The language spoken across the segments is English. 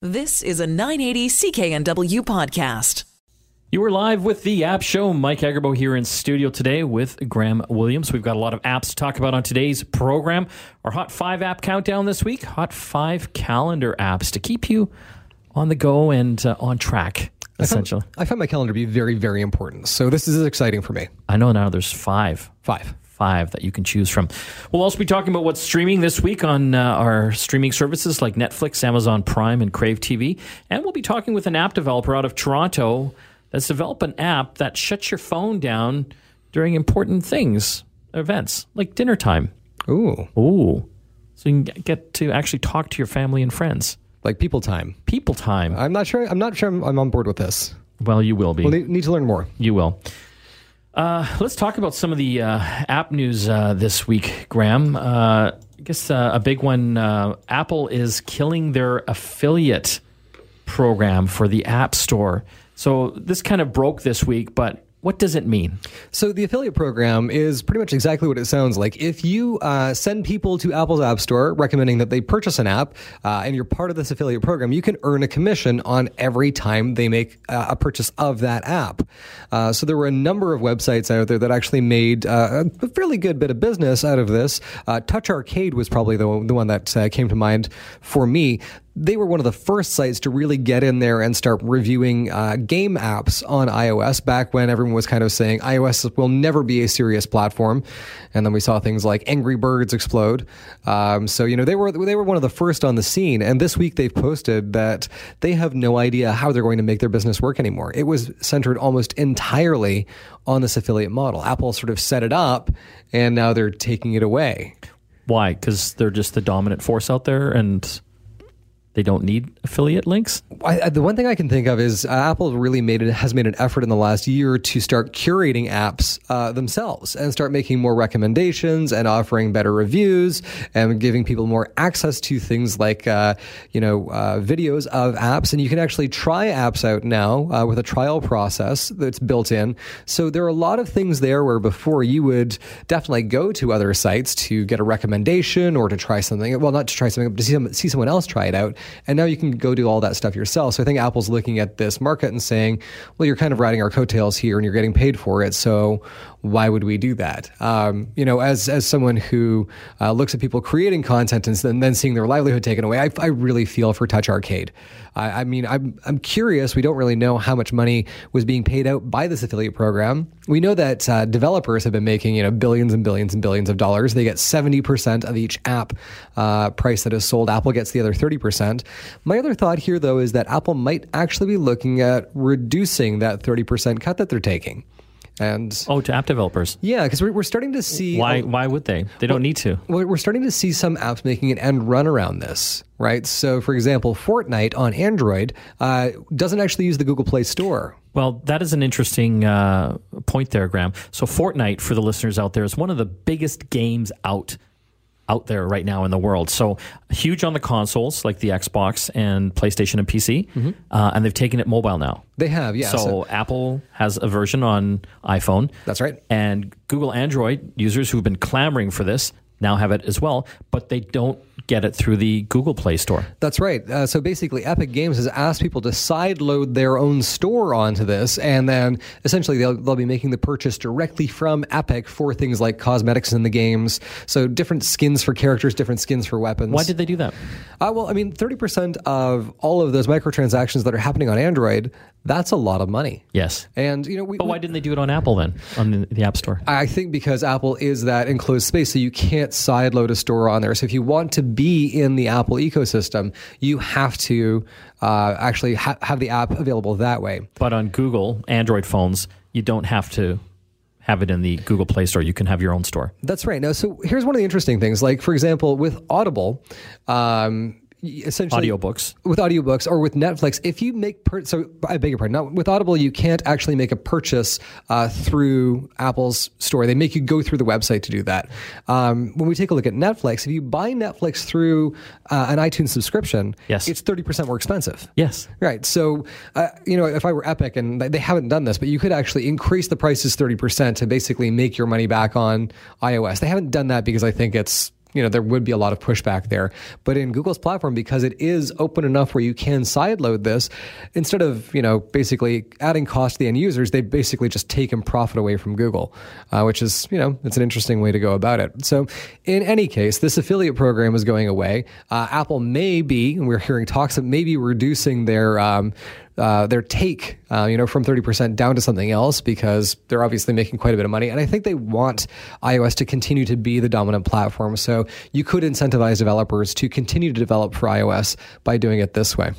This is a 980 CKNW podcast. You are live with the App Show. Mike Agerbo here in studio today with Graham Williams. We've got a lot of apps to talk about on today's program. Our Hot 5 app countdown this week Hot 5 calendar apps to keep you on the go and uh, on track, essentially. I find my calendar to be very, very important. So this is exciting for me. I know now there's five. Five. Five that you can choose from. We'll also be talking about what's streaming this week on uh, our streaming services like Netflix, Amazon Prime, and Crave TV. And we'll be talking with an app developer out of Toronto that's developed an app that shuts your phone down during important things, events like dinner time. Ooh, Ooh. So you can get to actually talk to your family and friends. like people time. People time. I'm not sure. I'm not sure. I'm, I'm on board with this. Well, you will be. We'll need, need to learn more. You will. Uh, let's talk about some of the uh, app news uh, this week, Graham. Uh, I guess uh, a big one uh, Apple is killing their affiliate program for the App Store. So this kind of broke this week, but what does it mean? So the affiliate program is pretty much exactly what it sounds like. If you uh, send people to Apple's App Store recommending that they purchase an app, uh, and you're part of this affiliate program, you can earn a commission on every time they make uh, a purchase of that app. Uh, so there were a number of websites out there that actually made uh, a fairly good bit of business out of this. Uh, Touch Arcade was probably the one, the one that came to mind for me they were one of the first sites to really get in there and start reviewing uh, game apps on iOS back when everyone was kind of saying iOS will never be a serious platform. And then we saw things like Angry Birds explode. Um, so, you know, they were, they were one of the first on the scene. And this week they've posted that they have no idea how they're going to make their business work anymore. It was centered almost entirely on this affiliate model. Apple sort of set it up and now they're taking it away. Why? Because they're just the dominant force out there and they don't need affiliate links? I, I- the one thing I can think of is uh, Apple really made it has made an effort in the last year to start curating apps uh, themselves and start making more recommendations and offering better reviews and giving people more access to things like uh, you know uh, videos of apps and you can actually try apps out now uh, with a trial process that's built in. So there are a lot of things there where before you would definitely go to other sites to get a recommendation or to try something. Well, not to try something, but to see, some, see someone else try it out. And now you can go do all that stuff yourself. So I think Apple's looking at this market and saying, well, you're kind of riding our coattails here and you're getting paid for it. So why would we do that? Um, you know, as, as someone who uh, looks at people creating content and then, then seeing their livelihood taken away, I, I really feel for Touch Arcade. I, I mean, I'm, I'm curious. We don't really know how much money was being paid out by this affiliate program. We know that uh, developers have been making, you know, billions and billions and billions of dollars. They get 70% of each app uh, price that is sold. Apple gets the other 30%. My other thought here, though, is that Apple might actually be looking at reducing that 30% cut that they're taking. And Oh, to app developers. yeah, because we're, we're starting to see Why, why would they? They don't need to. well, we're starting to see some apps making an end run around this, right? So, for example, Fortnite on Android uh, doesn't actually use the Google Play Store. Well, that is an interesting uh, point there, Graham. So, Fortnite, for the listeners out there, is one of the biggest games out out there right now in the world. So, huge on the consoles like the Xbox and PlayStation and PC, uh, and they've taken it mobile now. They have, yeah. so, Apple has a version on iPhone. That's right. And Google Android users who've been clamoring for this now have it as well, but they don't get it through the Google Play Store. That's right. Uh, so basically, Epic Games has asked people to sideload their own store onto this, and then essentially they'll, they'll be making the purchase directly from Epic for things like cosmetics in the games. So different skins for characters, different skins for weapons. Why did they do that? Uh, well, I mean, 30% of all of those microtransactions that are happening on Android, that's a lot of money. Yes. And, you know, we, But why didn't they do it on Apple then, on the, the App Store? I think because Apple is that enclosed space, so you can't sideload a store on there. So if you want to be in the Apple ecosystem, you have to uh, actually ha- have the app available that way. But on Google Android phones, you don't have to have it in the Google Play Store. You can have your own store. That's right. Now, so here's one of the interesting things. Like, for example, with Audible, um, essentially Audiobooks. with audiobooks or with Netflix, if you make per- so I beg your pardon, not with Audible, you can't actually make a purchase uh, through Apple's store. They make you go through the website to do that. Um, when we take a look at Netflix, if you buy Netflix through uh, an iTunes subscription, Yes. it's thirty percent more expensive. Yes. Right. So, uh, you know, if I were Epic and they haven't done this, but you could actually increase the prices 30% to basically make your money back on iOS. They haven't done that because I think it's you know there would be a lot of pushback there. But in Google's platform, because it is open enough where you can sideload this, instead of you know basically adding cost to the end users, they basically just taken profit away from Google, uh, which is you know it's an interesting way to go about it. So in any case, this affiliate program is going away. Uh, Apple may be, and we're hearing talks that maybe reducing their um, uh, their take, uh, you know, from 30% down to something else because they're obviously making quite a bit of money. And I think they want iOS to continue to be the dominant platform. So you could incentivize developers to continue to develop for iOS by doing it this way.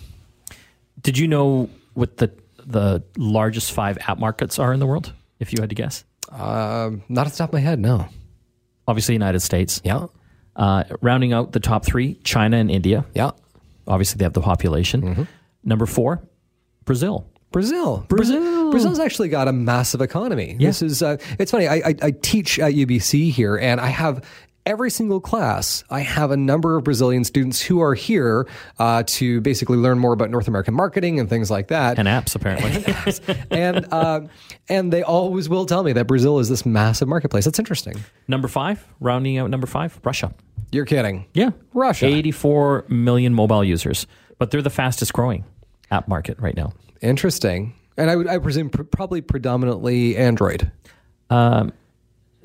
Did you know what the the largest five app markets are in the world? If you had to guess, uh, not at the top of my head, no. Obviously, United States. Yeah. Uh, rounding out the top three, China and India. Yeah. Obviously, they have the population. Mm-hmm. Number four, Brazil. Brazil. Brazil. Brazil's actually got a massive economy. Yeah. This is, uh, it's funny. I, I, I, teach at UBC here and I have every single class, I have a number of Brazilian students who are here uh, to basically learn more about North American marketing and things like that. And apps, apparently. and, uh, and they always will tell me that Brazil is this massive marketplace. That's interesting. Number five, rounding out number five, Russia. You're kidding. Yeah. Russia. 84 million mobile users, but they're the fastest growing app market right now. Interesting. And I would, I presume, pr- probably predominantly Android. Um,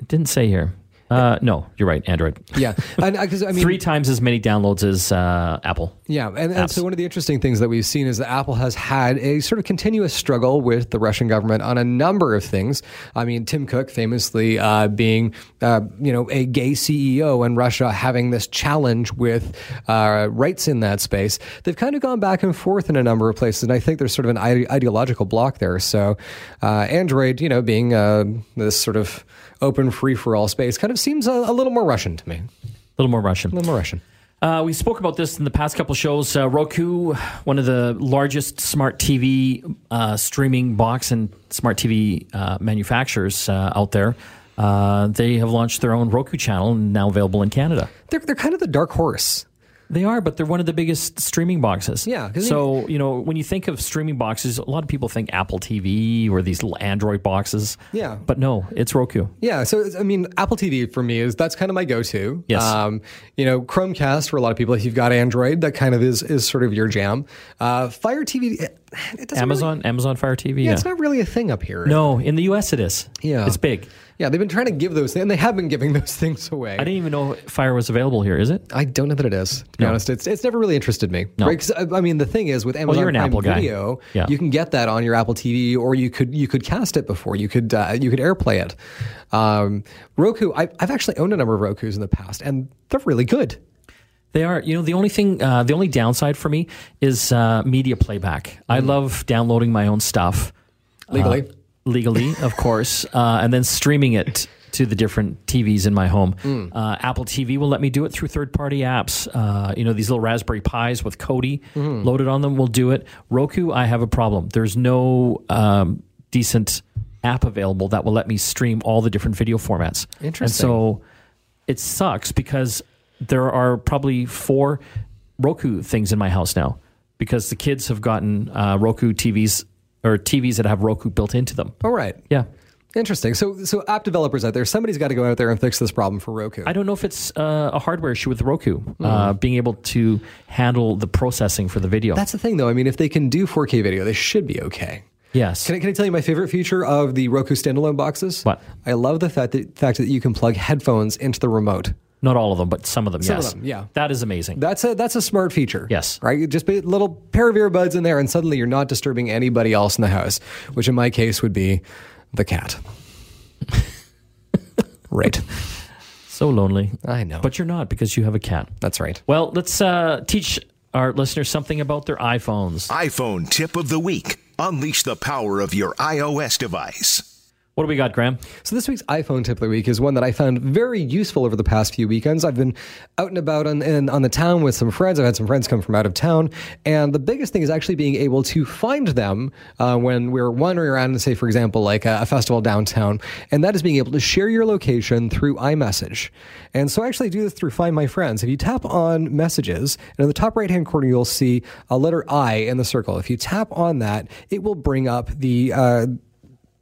didn't say here. Uh, no, you're right. Android. Yeah, because I mean, three times as many downloads as uh, Apple. Yeah, and, and, so one of the interesting things that we've seen is that Apple has had a sort of continuous struggle with the Russian government on a number of things. I mean, Tim Cook famously uh, being, uh, you know, a gay CEO and Russia having this challenge with uh, rights in that space. They've kind of gone back and forth in a number of places, and I think there's sort of an ide- ideological block there. So, uh, Android, you know, being this sort of open free for all space kind of seems a, a, little more Russian to me. A little more Russian. A little more Russian. Uh, we spoke about this in the past couple shows. Uh, Roku, one of the largest smart TV uh, streaming box and smart TV uh, manufacturers uh, out there, uh, they have launched their own Roku channel, now available in Canada. They're, they're kind of the dark horse. They are, but they're one of the biggest streaming boxes. Yeah. So, you know, when you think of streaming boxes, a lot of people think Apple TV or these little Android boxes. Yeah. But no, it's Roku. Yeah. So, I mean, Apple TV for me is that's kind of my go to. Yes. Um, you know, Chromecast for a lot of people, if you've got Android, that kind of is, is sort of your jam. Uh, Fire TV, it, it Amazon, really, Amazon Fire TV. Yeah, yeah, It's not really a thing up here. No, in the US it is. Yeah. It's big. Yeah, they've been trying to give those things, and they have been giving those things away. I didn't even know Fire was available here. Is it? I don't know that it is. To be no. honest, it's it's never really interested me. No. Right? I mean, the thing is with Amazon well, Prime Apple Video, yeah. you can get that on your Apple TV, or you could you could cast it before. You could uh, you could AirPlay it. Um, Roku, I, I've actually owned a number of Roku's in the past, and they're really good. They are. You know, the only thing, uh, the only downside for me is uh, media playback. Mm. I love downloading my own stuff legally. Uh, legally, of course, uh, and then streaming it to the different TVs in my home. Mm. Uh, Apple TV will let me do it through third party apps. Uh, you know, these little Raspberry Pis with Kodi mm. loaded on them will do it. Roku, I have a problem. There's no um, decent app available that will let me stream all the different video formats. Interesting. And so it sucks because there are probably four Roku things in my house now because the kids have gotten uh, Roku TVs or TVs that have Roku built into them. All right. Yeah. Interesting. So, so app developers out there, somebody's got to go out there and fix this problem for Roku. I don't know if it's uh, a hardware issue with Roku, mm. uh, hmm. being able to handle the processing for the video. That's the thing, though. I mean, if they can do 4K video, they should be okay. Yes. Can I, can I tell you my favorite feature of the Roku standalone boxes? What? I love the fact that, fact that you can plug headphones into the remote. Not all of them, but some of them. Some yes. of them, yeah. That is amazing. That's a that's a smart feature. Yes. Right. Just put a little pair of earbuds in there, and suddenly you're not disturbing anybody else in the house, which in my case would be the cat. right. So lonely. I know. But you're not because you have a cat. That's right. Well, let's uh, teach our listeners something about their iPhones. iPhone tip of the week. Unleash the power of your iOS device. What do we got, Graham? So this week's iPhone tip of the week is one that I found very useful over the past few weekends. I've been out and about on, in, on the town with some friends. I've had some friends come from out of town, and the biggest thing is actually being able to find them uh, when we're wandering around, and say, for example, like a, a, festival downtown, and that is being able to share your location through iMessage. And so I actually do this through Find My Friends. If you tap on Messages, and in the top right-hand corner, you'll see a letter I in the circle. If you tap on that, it will bring up the uh,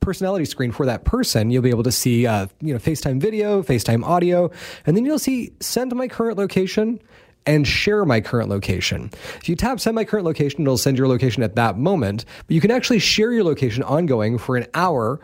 personality screen for that person. You'll be able to see, uh, you know, FaceTime video, FaceTime audio, and then you'll see send my current location and share my current location. If you tap send my current location, it'll send your location at that moment, but you can actually share your location ongoing for an hour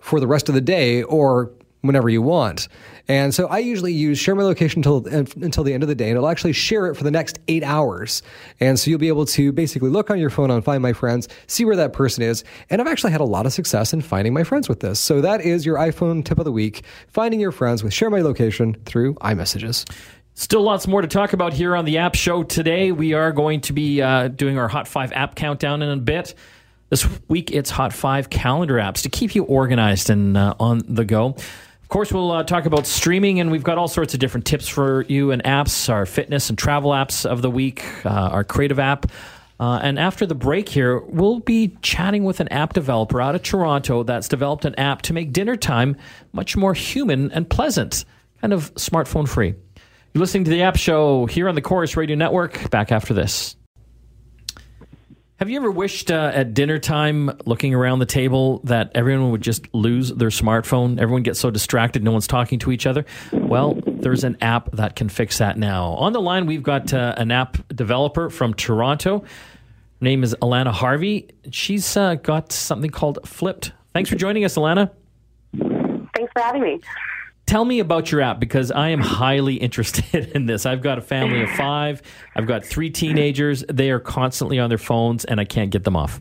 for the rest of the day or whenever you want. And so I usually use share my location until until the end of the day, and it'll actually share it for the next eight hours. And so you'll be able to basically look on your phone on Find My Friends, see where that person is. And I've actually had a lot of success in finding my friends with this. So that is your iPhone tip of the week: finding your friends with Share My Location through iMessages. Still lots more to talk about here on the App Show today. We are going to be uh, doing our Hot 5 app countdown in a bit. This week, it's Hot 5 calendar apps to keep you organized and uh, on the go. Of course, we'll uh, talk about streaming, and we've got all sorts of different tips for you and apps, our fitness and travel apps of the week, uh, our creative app. Uh, and after the break here, we'll be chatting with an app developer out of Toronto that's developed an app to make dinner time much more human and pleasant, kind of smartphone free. You're listening to the App Show here on the Chorus Radio Network. Back after this. Have you ever wished uh, at dinner time, looking around the table, that everyone would just lose their smartphone? Everyone gets so distracted, no one's talking to each other. Well, there's an app that can fix that now. On the line, we've got uh, an app developer from Toronto. Her name is Alana Harvey. She's uh, got something called Flipd. Thanks for joining us, Alana. Thanks for having me. Tell me about your app because I am highly interested in this. I've got a family of five. I've got three teenagers. They are constantly on their phones, and I can't get them off.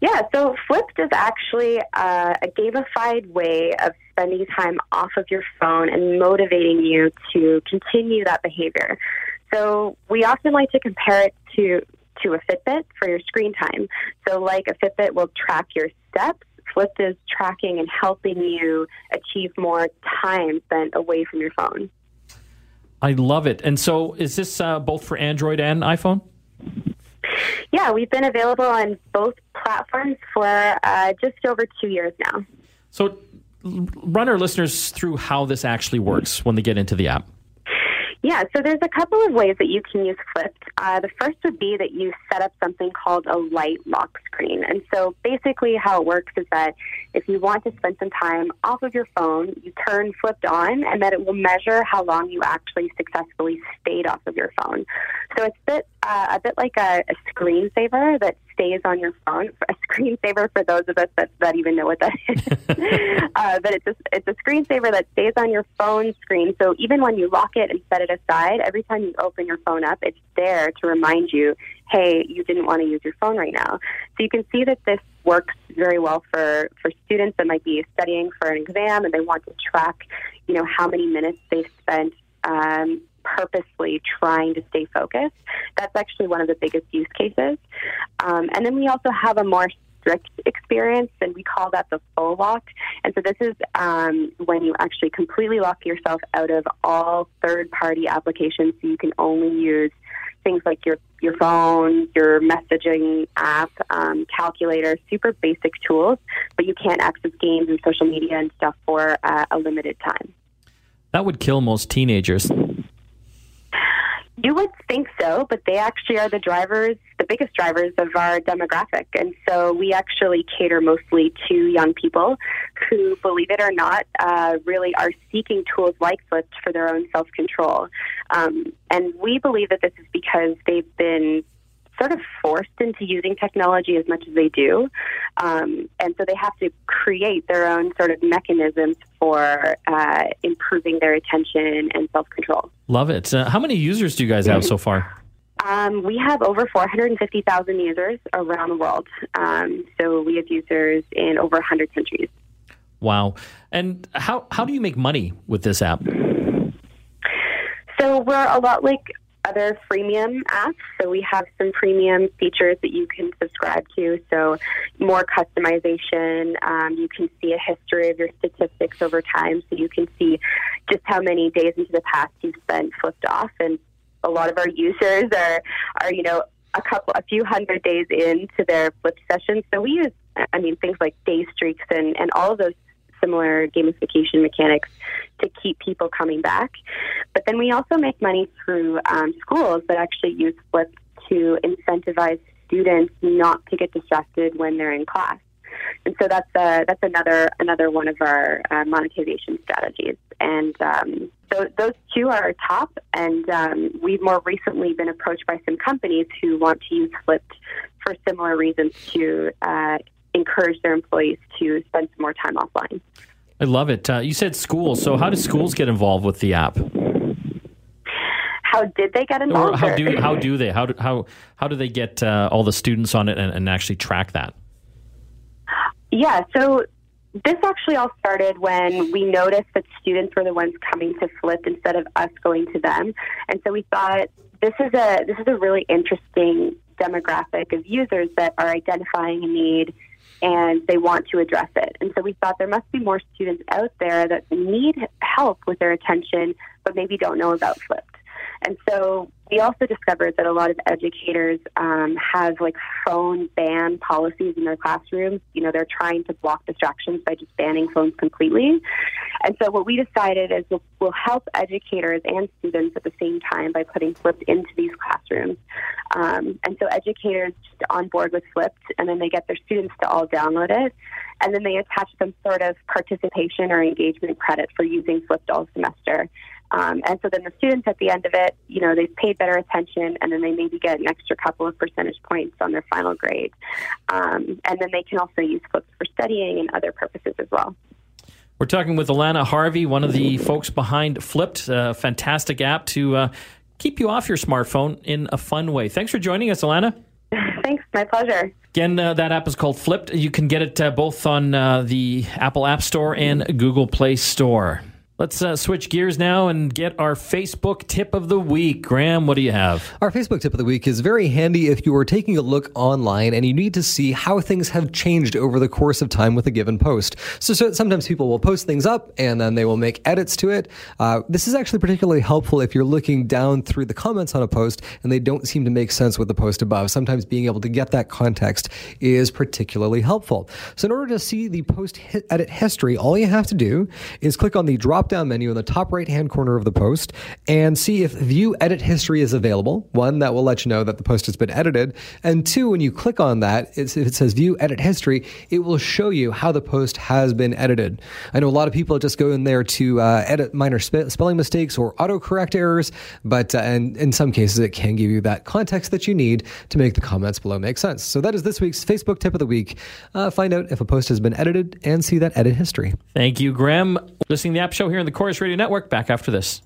Yeah, so Flipd is actually uh, a gamified way of spending time off of your phone and motivating you to continue that behavior. So we often like to compare it to to a Fitbit for your screen time. So like a Fitbit will track your steps Flipd is tracking and helping you achieve more time spent away from your phone. I love it. And so, is this uh, both for Android and iPhone? Yeah, we've been available on both platforms for uh, just over two years now. So, run our listeners through how this actually works when they get into the app. Yeah, so there's a couple of ways that you can use Flipd. Uh, the first would be that you set up something called a light lock screen. And so basically, how it works is that if you want to spend some time off of your phone, you turn Flipd on, and that it will measure how long you actually successfully stayed off of your phone. So it's a bit, uh, a bit like a, a screensaver that stays on your phone. A screensaver for those of us that, that even know what that is. uh, but it's a, it's a screensaver that stays on your phone screen. So even when you lock it and set it aside, every time you open your phone up, it's there to remind you, hey, you didn't want to use your phone right now. So you can see that this works very well for, for students that might be studying for an exam and they want to track, you know, how many minutes they spent um, purposely trying to stay focused. That's actually one of the biggest use cases. Um, and then we also have a more strict experience, and we call that the full lock. And so this is um, when you actually completely lock yourself out of all third party applications, so you can only use things like your your phone, your messaging app, um, calculator, super basic tools, but you can't access games and social media and stuff for uh, a limited time. That would kill most teenagers. You would think so, but they actually are the drivers, the biggest drivers of our demographic. And so we actually cater mostly to young people who, believe it or not, uh, really are seeking tools like Flipd for their own self control. Um, and we believe that this is because they've been sort of forced into using technology as much as they do. Um, and so they have to create their own sort of mechanisms for uh, improving their attention and self control. Love it. Uh, how many users do you guys have so far? Um, we have over 450,000 users around the world. Um, so we have users in over 100 countries. Wow. And how, how do you make money with this app? So we're a lot like other freemium apps. So we have some premium features that you can subscribe to. So more customization. Um, you can see a history of your statistics over time. So you can see just how many days into the past you've spent flipped off. And a lot of our users are, are you know, a couple, a few hundred days into their flip sessions. So we use, I mean, things like day streaks and, and all of those similar gamification mechanics to keep people coming back. But then we also make money through um, schools that actually use Flip to incentivize students not to get distracted when they're in class. And so that's uh, that's another another one of our uh, monetization strategies. And um, so those two are our top. And um, we've more recently been approached by some companies who want to use Flipd for similar reasons to uh, encourage their employees to spend some more time offline. I love it. Uh, you said schools. So how do schools get involved with the app? How did they get involved? Or how do how do they how do, how how do they get uh, all the students on it and, and actually track that? Yeah, so this actually all started when we noticed that students were the ones coming to Flip instead of us going to them, and so we thought this is a this is a really interesting demographic of users that are identifying a need and they want to address it. And so we thought there must be more students out there that need help with their attention but maybe don't know about Flipd. And so we also discovered that a lot of educators um, have like phone ban policies in their classrooms. You know, they're trying to block distractions by just banning phones completely. And so what we decided is we'll, we'll help educators and students at the same time by putting Flipd into these classrooms. Um, and so educators just on board with Flipd, and then they get their students to all download it. And then they attach some sort of participation or engagement credit for using Flipd all semester. Um, and so then the students at the end of it, you know, they've paid better attention and then they maybe get an extra couple of percentage points on their final grade. Um, and then they can also use Flipd for studying and other purposes as well. We're talking with Alana Harvey, one of the folks behind Flipd, a fantastic app to uh, keep you off your smartphone in a fun way. Thanks for joining us, Alana. Thanks, my pleasure. Again, uh, that app is called Flipd. You can get it uh, both on uh, the Apple App Store and Google Play Store. Let's uh, switch gears now and get our Facebook tip of the week. Graham, what do you have? Our Facebook tip of the week is very handy if you are taking a look online and you need to see how things have changed over the course of time with a given post. So, so sometimes people will post things up and then they will make edits to it. Uh, this is actually particularly helpful if you're looking down through the comments on a post and they don't seem to make sense with the post above. Sometimes being able to get that context is particularly helpful. So, in order to see the post edit history, all you have to do is click on the drop down menu in the top right hand corner of the post and see if view edit history is available. One, that will let you know that the post has been edited. And two, when you click on that, if it says view edit history, it will show you how the post has been edited. I know a lot of people just go in there to uh, edit minor spe- spelling mistakes or autocorrect errors, but uh, and in some cases, it can give you that context that you need to make the comments below make sense. So that is this week's Facebook tip of the week. Uh, find out if a post has been edited and see that edit history. Thank you, Graham. Listening to the App Show here on the Chorus Radio Network. Back after this.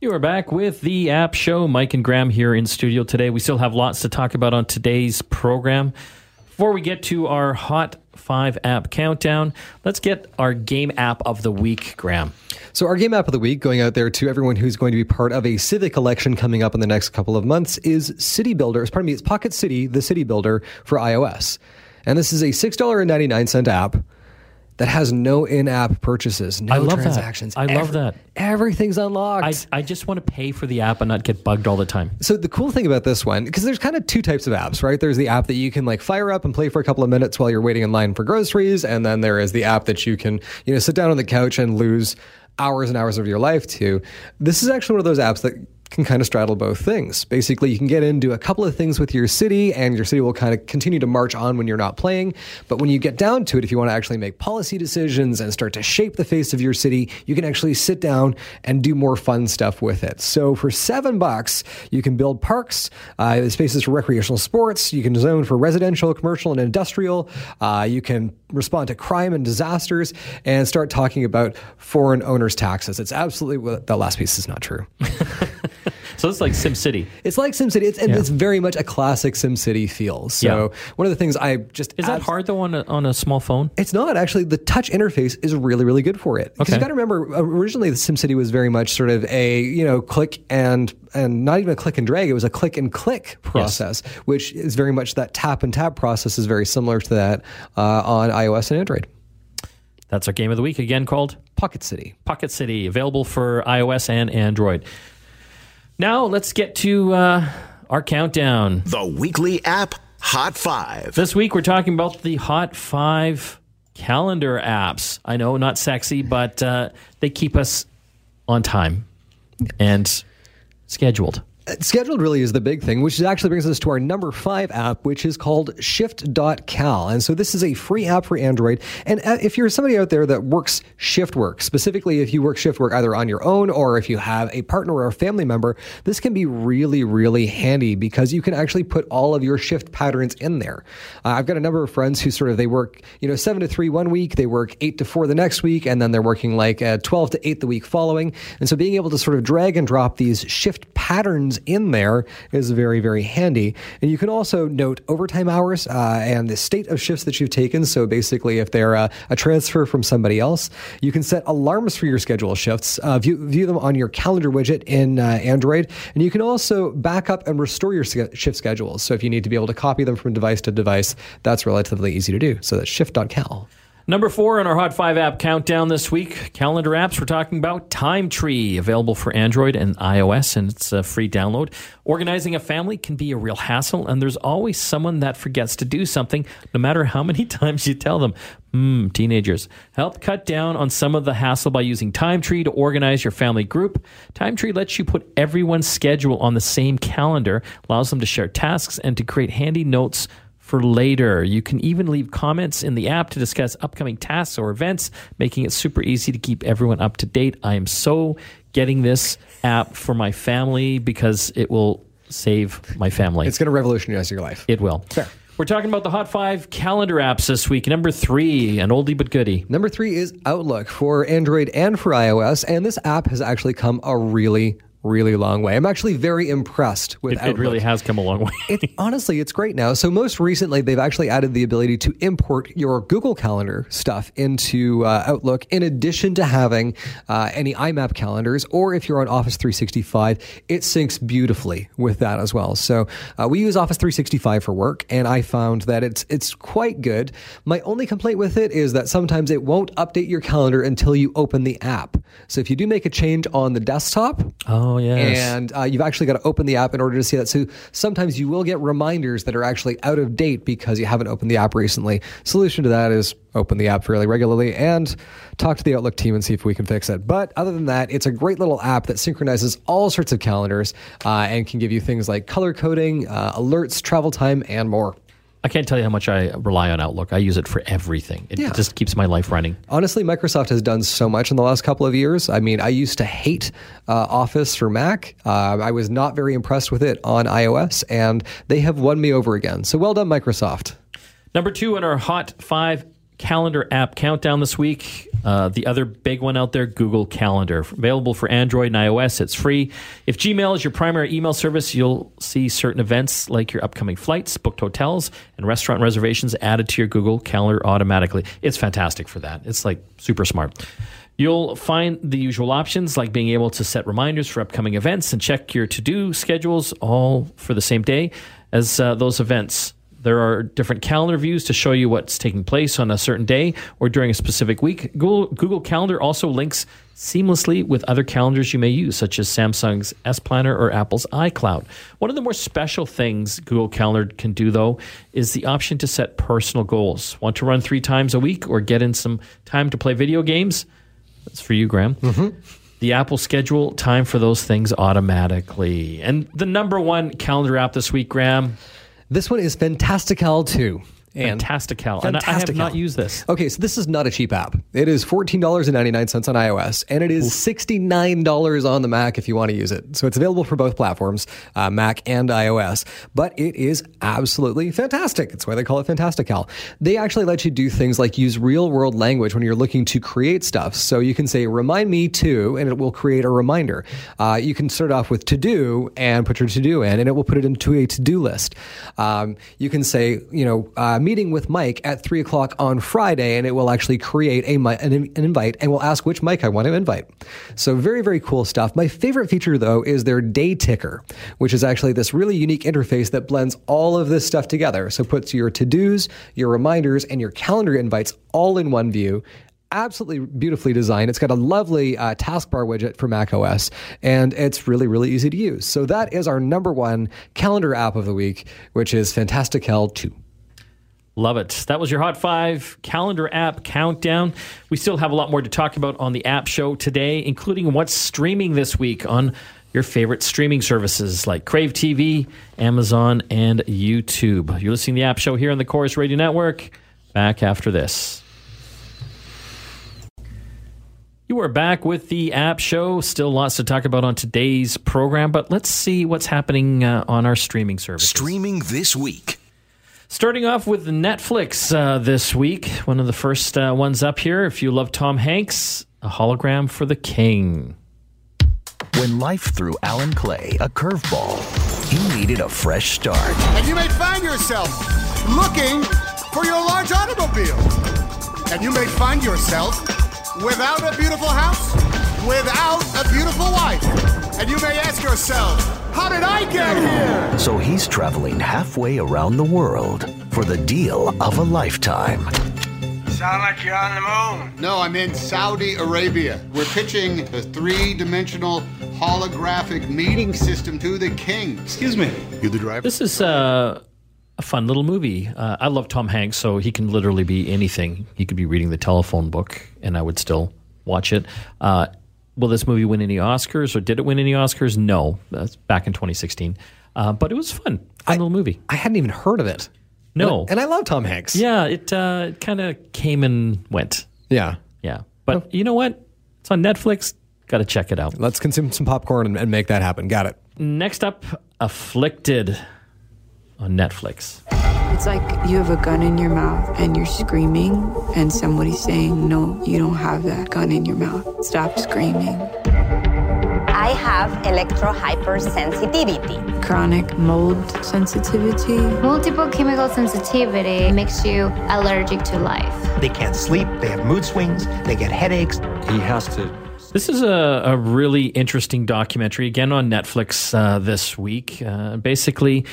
You are back with the App Show. Mike and Graham here in studio today. We still have lots to talk about on today's program. Before we get to our Hot 5 app countdown, let's get our game app of the week, Graham. So, our game app of the week, going out there to everyone who's going to be part of a civic election coming up in the next couple of months, is City Builder. Pardon me, it's Pocket City, the City Builder for iOS. And this is a $6.99 app that has no in-app purchases, no I love transactions. That. I love that. Everything's unlocked. I, I just want to pay for the app and not get bugged all the time. So the cool thing about this one, because there's kind of two types of apps, right? There's the app that you can like fire up and play for a couple of minutes while you're waiting in line for groceries, and then there is the app that you can, you know, sit down on the couch and lose hours and hours of your life to. This is actually one of those apps that can kind of straddle both things. Basically, you can get in, do a couple of things with your city, and your city will kind of continue to march on when you're not playing. But when you get down to it, if you want to actually make policy decisions and start to shape the face of your city, you can actually sit down and do more fun stuff with it. So for seven bucks, you can build parks, uh, spaces for recreational sports. You can zone for residential, commercial, and industrial. Uh, you can respond to crime and disasters and start talking about foreign owners' taxes. It's absolutely well, that last piece is not true. so it's like SimCity. It's like SimCity. It's, yeah. it's very much a classic SimCity feel. So yeah. one of the things I just is that hard though on a, on a small phone? It's not actually. The touch interface is really really good for it. Because okay. you got to remember, originally the SimCity was very much sort of a you know click and and not even a click and drag. It was a click and click process, yes. which is very much that tap and tap process is very similar to that uh, on iOS and Android. That's our game of the week again called Pocket City. Pocket City, available for iOS and Android. Now let's get to uh, our countdown. The weekly app Hot Five. This week we're talking about the Hot Five calendar apps. I know, not sexy, but uh, they keep us on time and scheduled. Scheduled really is the big thing, which actually brings us to our number five app, which is called Shift.cal. And so this is a free app for Android. And uh, if you're somebody out there that works shift work, specifically if you work shift work either on your own or if you have a partner or a family member, this can be really, really handy because you can actually put all of your shift patterns in there. Uh, I've got a number of friends who sort of they work, you know, seven to three one week, they work eight to four the next week, and then they're working like uh, 12 to eight the week following. And so being able to sort of drag and drop these shift patterns in there is very, very handy. And you can also note overtime hours uh, and the state of shifts that you've taken. So basically, if they're uh, a transfer from somebody else, you can set alarms for your schedule shifts, uh, view, view them on your calendar widget in uh, Android, and you can also back up and restore your shift schedules. So if you need to be able to copy them from device to device, that's relatively easy to do. So that's shift.cal. Number four on our Hot 5 app countdown this week calendar apps. We're talking about TimeTree, available for Android and iOS, and it's a free download. Organizing a family can be a real hassle, and there's always someone that forgets to do something, no matter how many times you tell them. Hmm, teenagers. Help cut down on some of the hassle by using TimeTree to organize your family group. TimeTree lets you put everyone's schedule on the same calendar, allows them to share tasks, and to create handy notes for later. You can even leave comments in the app to discuss upcoming tasks or events, making it super easy to keep everyone up to date. I am so getting this app for my family because it will save my family. It's going to revolutionize your life. It will. Fair. We're talking about the Hot 5 calendar apps this week. Number three, an oldie but goodie. Number three is Outlook for Android and for iOS. And this app has actually come a really, really long way. I'm actually very impressed with It, Outlook. it really has come a long way. It, honestly, it's great now. So most recently, they've actually added the ability to import your Google Calendar stuff into uh, Outlook, in addition to having uh, any IMAP calendars, or if you're on Office 365, it syncs beautifully with that as well. So uh, we use Office 365 for work, and I found that it's it's quite good. My only complaint with it is that sometimes it won't update your calendar until you open the app. So if you do make a change on the desktop, oh, yes. and uh, you've actually got to open the app in order to see that. So sometimes you will get reminders that are actually out of date because you haven't opened the app recently. Solution to that is open the app fairly regularly and talk to the Outlook team and see if we can fix it. But other than that, it's a great little app that synchronizes all sorts of calendars uh, and can give you things like color coding, uh, alerts, travel time, and more. I can't tell you how much I rely on Outlook. I use it for everything. It Yeah. just keeps my life running. Honestly, Microsoft has done so much in the last couple of years. I mean, I used to hate uh, Office for Mac. Uh, I was not very impressed with it on iOS, and they have won me over again. So well done, Microsoft. Number two in our Hot 5 calendar app countdown this week. Uh, the other big one out there, Google Calendar. Available for Android and iOS. It's free. If Gmail is your primary email service, you'll see certain events like your upcoming flights, booked hotels, and restaurant reservations added to your Google Calendar automatically. It's fantastic for that. It's like super smart. You'll find the usual options like being able to set reminders for upcoming events and check your to do schedules all for the same day as uh, those events. There are different calendar views to show you what's taking place on a certain day or during a specific week. Google, Google Calendar also links seamlessly with other calendars you may use, such as Samsung's S Planner or Apple's iCloud. One of the more special things Google Calendar can do, though, is the option to set personal goals. Want to run three times a week or get in some time to play video games? That's for you, Graham. Mm-hmm. The app will schedule time for those things automatically. And the number one calendar app this week, Graham, This one is Fantastical 2. And Fantastical. And I- have not used this. Okay, so this is not a cheap app. It is $14.99 on iOS, and it is $69 on the Mac if you want to use it. So it's available for both platforms, uh, Mac and iOS. But it is absolutely fantastic. That's why they call it Fantastical. They actually let you do things like use real world language when you're looking to create stuff. So you can say, remind me to, and it will create a reminder. Uh, you can start off with to do and put your to do in, and it will put it into a to do list. Um, you can say, you know, uh, meeting with Mike at three o'clock on Friday, and it will actually create a an, an invite and we'll ask which Mike I want to invite. So very very cool stuff. My favorite feature though is their day ticker, which is actually this really unique interface that blends all of this stuff together. So puts your to dos, your reminders, and your calendar invites all in one view absolutely beautifully designed. It's got a lovely uh, taskbar widget for Mac OS, and it's really, really easy to use. So that is our number one calendar app of the week, which is Fantastical 2. Love it. That was your Hot 5 calendar app countdown. We still have a lot more to talk about on the app show today, including what's streaming this week on your favorite streaming services like Crave TV, Amazon, and YouTube. You're listening to the App Show here on the Chorus Radio Network. Back after this. You are back with the App Show. Still lots to talk about on today's program, but let's see what's happening uh, on our streaming services. Streaming this week. Starting off with Netflix uh, this week, one of the first uh, ones up here. If you love Tom Hanks, a hologram for the king. When life threw Alan Clay a curveball, he needed a fresh start. And you may find yourself looking for your large automobile. And you may find yourself without a beautiful house, without a beautiful wife. And you may ask yourself, how did I get here? So he's traveling halfway around the world for the deal of a lifetime. Sound like you're on the moon. No, I'm in Saudi Arabia. We're pitching a three dimensional holographic meeting system to the king. Excuse me. You the driver? This is uh, a fun little movie. Uh, I love Tom Hanks, so he can literally be anything. He could be reading the telephone book, and I would still watch it. Uh, will this movie win any Oscars, or did it win any Oscars? No. That's back in 2016. Uh, but it was fun. Fun I- little movie. I hadn't even heard of it. No. And I, and I love Tom Hanks. Yeah, it, uh, kind of came and went. Yeah. Yeah. But you know what? It's on Netflix. Got to check it out. Let's consume some popcorn and, and make that happen. Got it. Next up, Afflicted on Netflix. It's like you have a gun in your mouth and you're screaming, and somebody's saying, No, you don't have that gun in your mouth. Stop screaming. I have electro hypersensitivity, Chronic mold sensitivity. Multiple chemical sensitivity makes you allergic to life. They can't sleep, they have mood swings, they get headaches. He has to. This is a, a really interesting documentary, again on Netflix uh, this week. Uh, basically,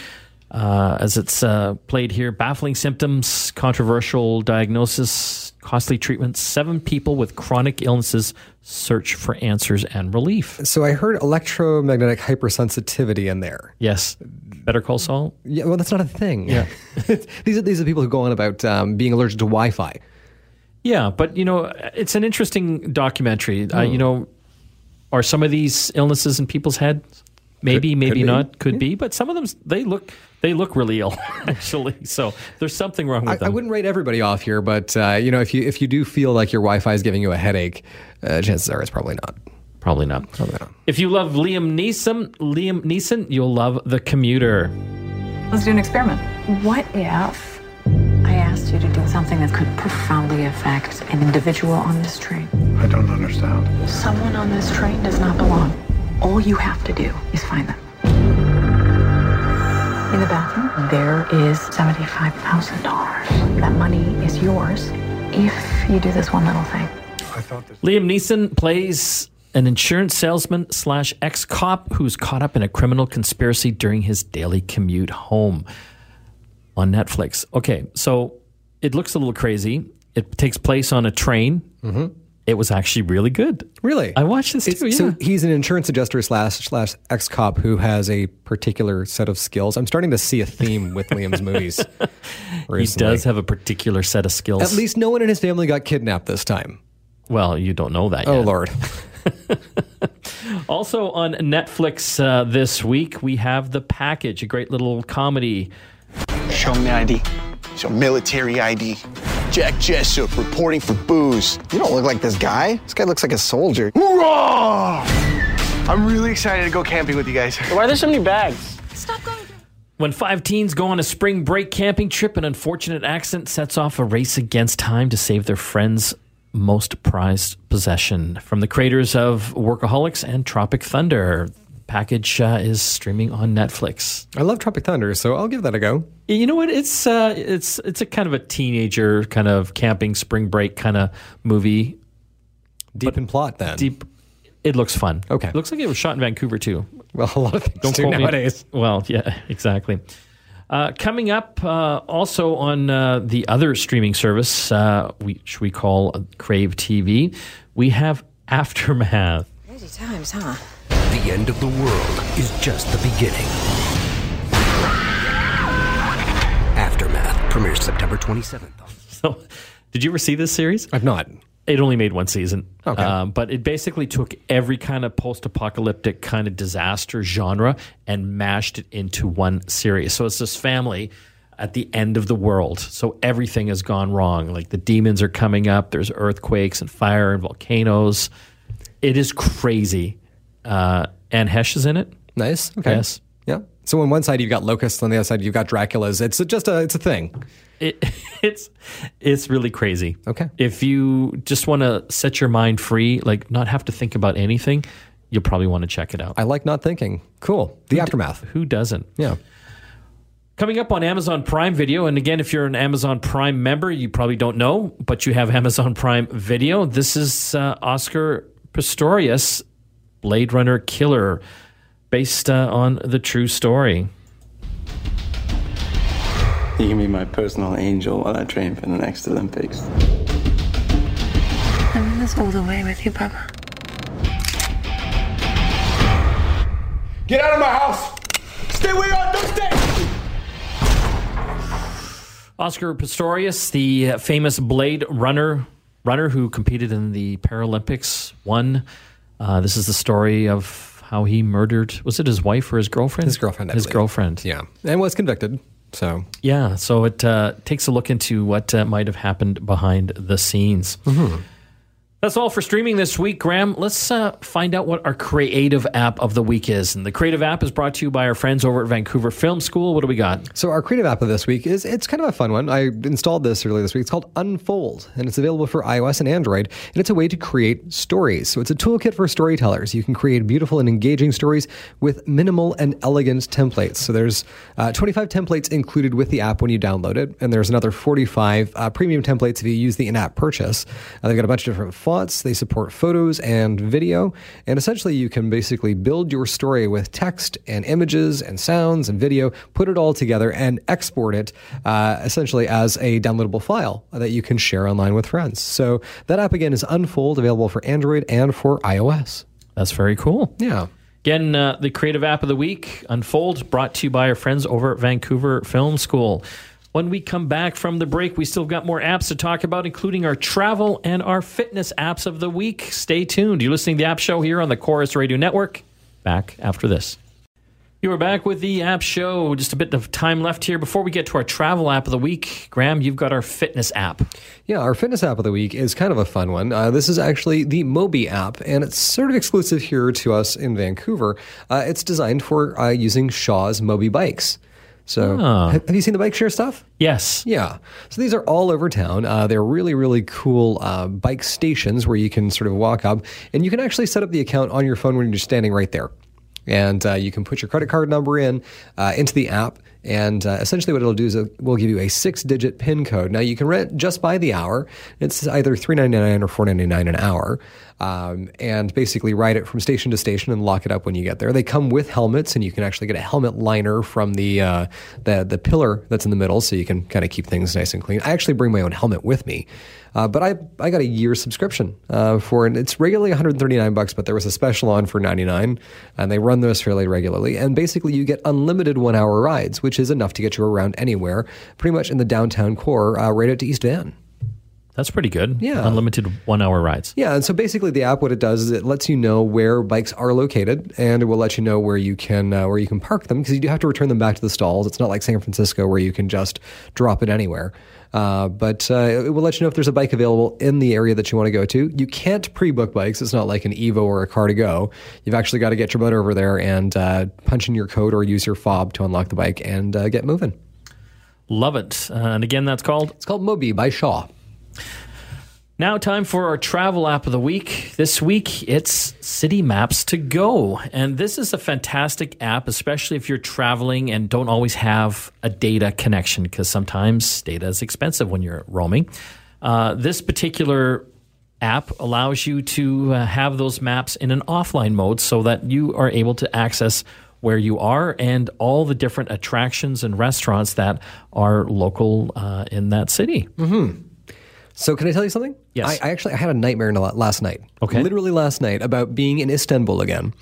uh, as it's uh, played here, baffling symptoms, controversial diagnosis, costly treatments. Seven people with chronic illnesses search for answers and relief. So I heard electromagnetic hypersensitivity in there. Yes. Better Call Saul? Yeah, well, that's not a thing. Yeah. these, are, these are people who go on about um, being allergic to Wi Fi. Yeah, but you know, it's an interesting documentary. Uh, you know, are some of these illnesses in people's heads? Maybe, Could- maybe could be. not. Could be, but some of them they look they look really ill actually. So there's something wrong with I, them. I wouldn't write everybody off here, but uh, you know, if you if you do feel like your Wi-Fi is giving you a headache, uh, chances are it's probably not. Probably not. Probably not. If you love Liam Neeson, Liam Neeson, you'll love The Commuter. Let's do an experiment. What if I asked you to do something that could profoundly affect an individual on this train? I don't understand. Someone on this train does not belong. All you have to do is find them. In the bathroom, there is $75,000. That money is yours if you do this one little thing. This. Liam Neeson plays an insurance salesman slash ex cop who's caught up in a criminal conspiracy during his daily commute home on Netflix. Okay, so it looks a little crazy. It takes place on a train. Mm-hmm. It was actually really good. Really, I watched this It's- too. Yeah. So he's an insurance adjuster slash slash ex cop who has a particular set of skills. I'm starting to see a theme with Liam's movies. he does have a particular set of skills. At least no one in his family got kidnapped this time. well, you don't know that Oh yet. Lord. Also on Netflix uh, this week, we have The Package, a great little comedy. Show me ID. So military ID. Jack Jessup reporting for booze. You don't look like this guy. This guy looks like a soldier. Hoorah! I'm really excited to go camping with you guys. Why are there so many bags? Stop going. When five teens go on a spring break camping trip, an unfortunate accident sets off a race against time to save their friend's most prized possession. From the creators of Workaholics and Tropic Thunder, package uh, is streaming on Netflix. I love Tropic Thunder, so I'll give that a go. You know what? It's uh, it's it's a kind of a teenager kind of camping spring break kind of movie. Deep in plot, then. Deep. It looks fun. Okay. looks like it was shot in Vancouver too. Well, a lot of things Don't do quote me. nowadays. Well, yeah, exactly. Uh, coming up, uh, also on uh, the other streaming service, uh, which we call Crave TV, we have Aftermath. Crazy times, huh? The end of the world is just the beginning. Aftermath premieres September 27th. So, did you ever see this series? I've not. It only made one season. Okay. Um, but it basically took every kind of post apocalyptic kind of disaster genre and mashed it into one series. So it's this family at the end of the world. So everything has gone wrong. Like the demons are coming up, there's earthquakes and fire and volcanoes. It is crazy. Uh, and Heche is in it. Nice. Okay. Yes. Yeah. So on one side you've got locusts, on the other side you've got Dracula's. It's just a it's a thing. It, it's it's really crazy. Okay. If you just want to set your mind free, like not have to think about anything, you'll probably want to check it out. I like not thinking. Cool. The aftermath. Who doesn't? Yeah. Coming up on Amazon Prime Video, and again, if you're an Amazon Prime member, you probably don't know, but you have Amazon Prime Video. This is uh, Oscar Pistorius, Blade Runner Killer, based uh, on the true story. You can be my personal angel while I train for the next Olympics. I'm in this all the way with you, Papa. Get out of my house! Stay where you are! Don't stay! Oscar Pistorius, the famous Blade Runner runner who competed in the Paralympics, won. Uh, this is the story of how he murdered. Was it his wife or his girlfriend? His girlfriend. I His believe. girlfriend. Yeah. And was convicted. So Yeah. So it uh, takes a look into what uh, might have happened behind the scenes. That's all for streaming this week, Graham. Let's uh, find out what our creative app of the week is. And the creative app is brought to you by our friends over at Vancouver Film School. What do we got? So our creative app of this week is it's kind of a fun one. I installed this earlier this week. It's called Unfold, and it's available for iOS and Android. And it's a way to create stories. So it's a toolkit for storytellers. You can create beautiful and engaging stories with minimal and elegant templates. So there's uh, 25 templates included with the app when you download it, and there's another 45 uh, premium templates if you use the in-app purchase. Uh, they've got a bunch of different fonts. They support photos and video, and essentially you can basically build your story with text and images and sounds and video, put it all together, and export it uh, essentially as a downloadable file that you can share online with friends. So that app again is Unfold, available for Android and for iOS. That's very cool. Yeah. Again, uh, the creative app of the week, Unfold, brought to you by our friends over at Vancouver Film School. When we come back from the break, we still got more apps to talk about, including our travel and our fitness apps of the week. Stay tuned. You're listening to the App Show here on the Corus Radio Network. Back after this. You are back with the App Show. Just a bit of time left here before we get to our travel app of the week. Graham, you've got our fitness app. Yeah, our fitness app of the week is kind of a fun one. Uh, this is actually the Mobi app, and it's sort of exclusive here to us in Vancouver. Uh, it's designed for uh, using Shaw's Mobi bikes. So, Oh. have, have you seen the bike share stuff? Yes. Yeah. So these are all over town. Uh, they're really, really cool uh, bike stations where you can sort of walk up, and you can actually set up the account on your phone when you're standing right there. And uh, you can put your credit card number in uh, into the app, and uh, essentially what it'll do is it will give you a six-digit PIN code. Now you can rent just by the hour. It's either three ninety nine or four ninety nine an hour, um, and basically ride it from station to station and lock it up when you get there. They come with helmets, and you can actually get a helmet liner from the uh, the the pillar that's in the middle, so you can kind of keep things nice and clean. I actually bring my own helmet with me. Uh, but I I got a year subscription uh, for and it's regularly 139 bucks, but there was a special on for 99, and they run those fairly regularly. And basically, you get unlimited one hour rides, which is enough to get you around anywhere, pretty much in the downtown core, uh, right out to East Van. That's pretty good. Yeah. Unlimited one hour rides. Yeah, and so basically the app, what it does is it lets you know where bikes are located, and it will let you know where you can uh, where you can park them because you do have to return them back to the stalls. It's not like San Francisco where you can just drop it anywhere. Uh, but uh, it will let you know if there's a bike available in the area that you want to go to. You can't pre-book bikes. It's not like an Evo or a car2go. You've actually got to get your butt over there and uh, punch in your code or use your fob to unlock the bike and uh, get moving. Love it. Uh, and again, that's called? It's called Mobi by Shaw. Now, time for our travel app of the week. This week, it's City Maps to Go. And this is a fantastic app, especially if you're traveling and don't always have a data connection, because sometimes data is expensive when you're roaming. Uh, this particular app allows you to uh, have those maps in an offline mode so that you are able to access where you are and all the different attractions and restaurants that are local uh, in that city. Mm-hmm. So can I tell you something? Yes. I, I actually I had a nightmare in the la- last night. Okay. Literally last night about being in Istanbul again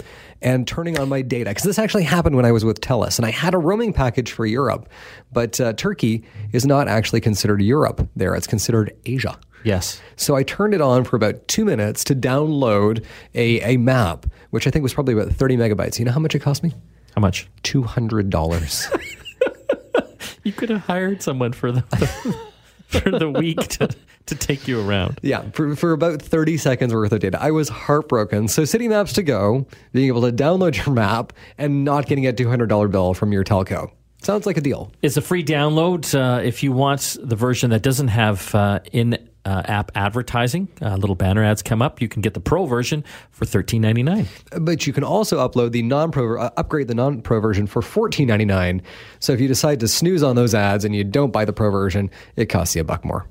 and turning on my data because this actually happened when I was with Telus and I had a roaming package for Europe, but uh, Turkey is not actually considered Europe there. It's considered Asia. Yes. So I turned it on for about two minutes to download a, a map, which I think was probably about 30 megabytes. You know how much it cost me? How much? $200. You could have hired someone for the, for the week to, to take you around. Yeah, for, for about 30 seconds worth of data. I was heartbroken. So, City Maps to go, being able to download your map and not getting a $200 bill from your telco. Sounds like a deal. It's a free download uh, if you want the version that doesn't have uh, in uh, app advertising. Uh, little banner ads come up. You can get the pro version for thirteen ninety nine. But you can also upload the non-pro, uh, upgrade the non-pro version for fourteen ninety nine. So if you decide to snooze on those ads and you don't buy the pro version, it costs you a buck more.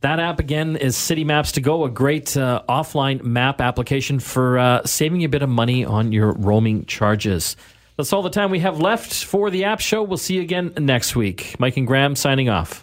That app again is City Maps to Go, a great uh, offline map application for uh, saving you a bit of money on your roaming charges. That's all the time we have left for the app show. We'll see you again next week. Mike and Graham signing off.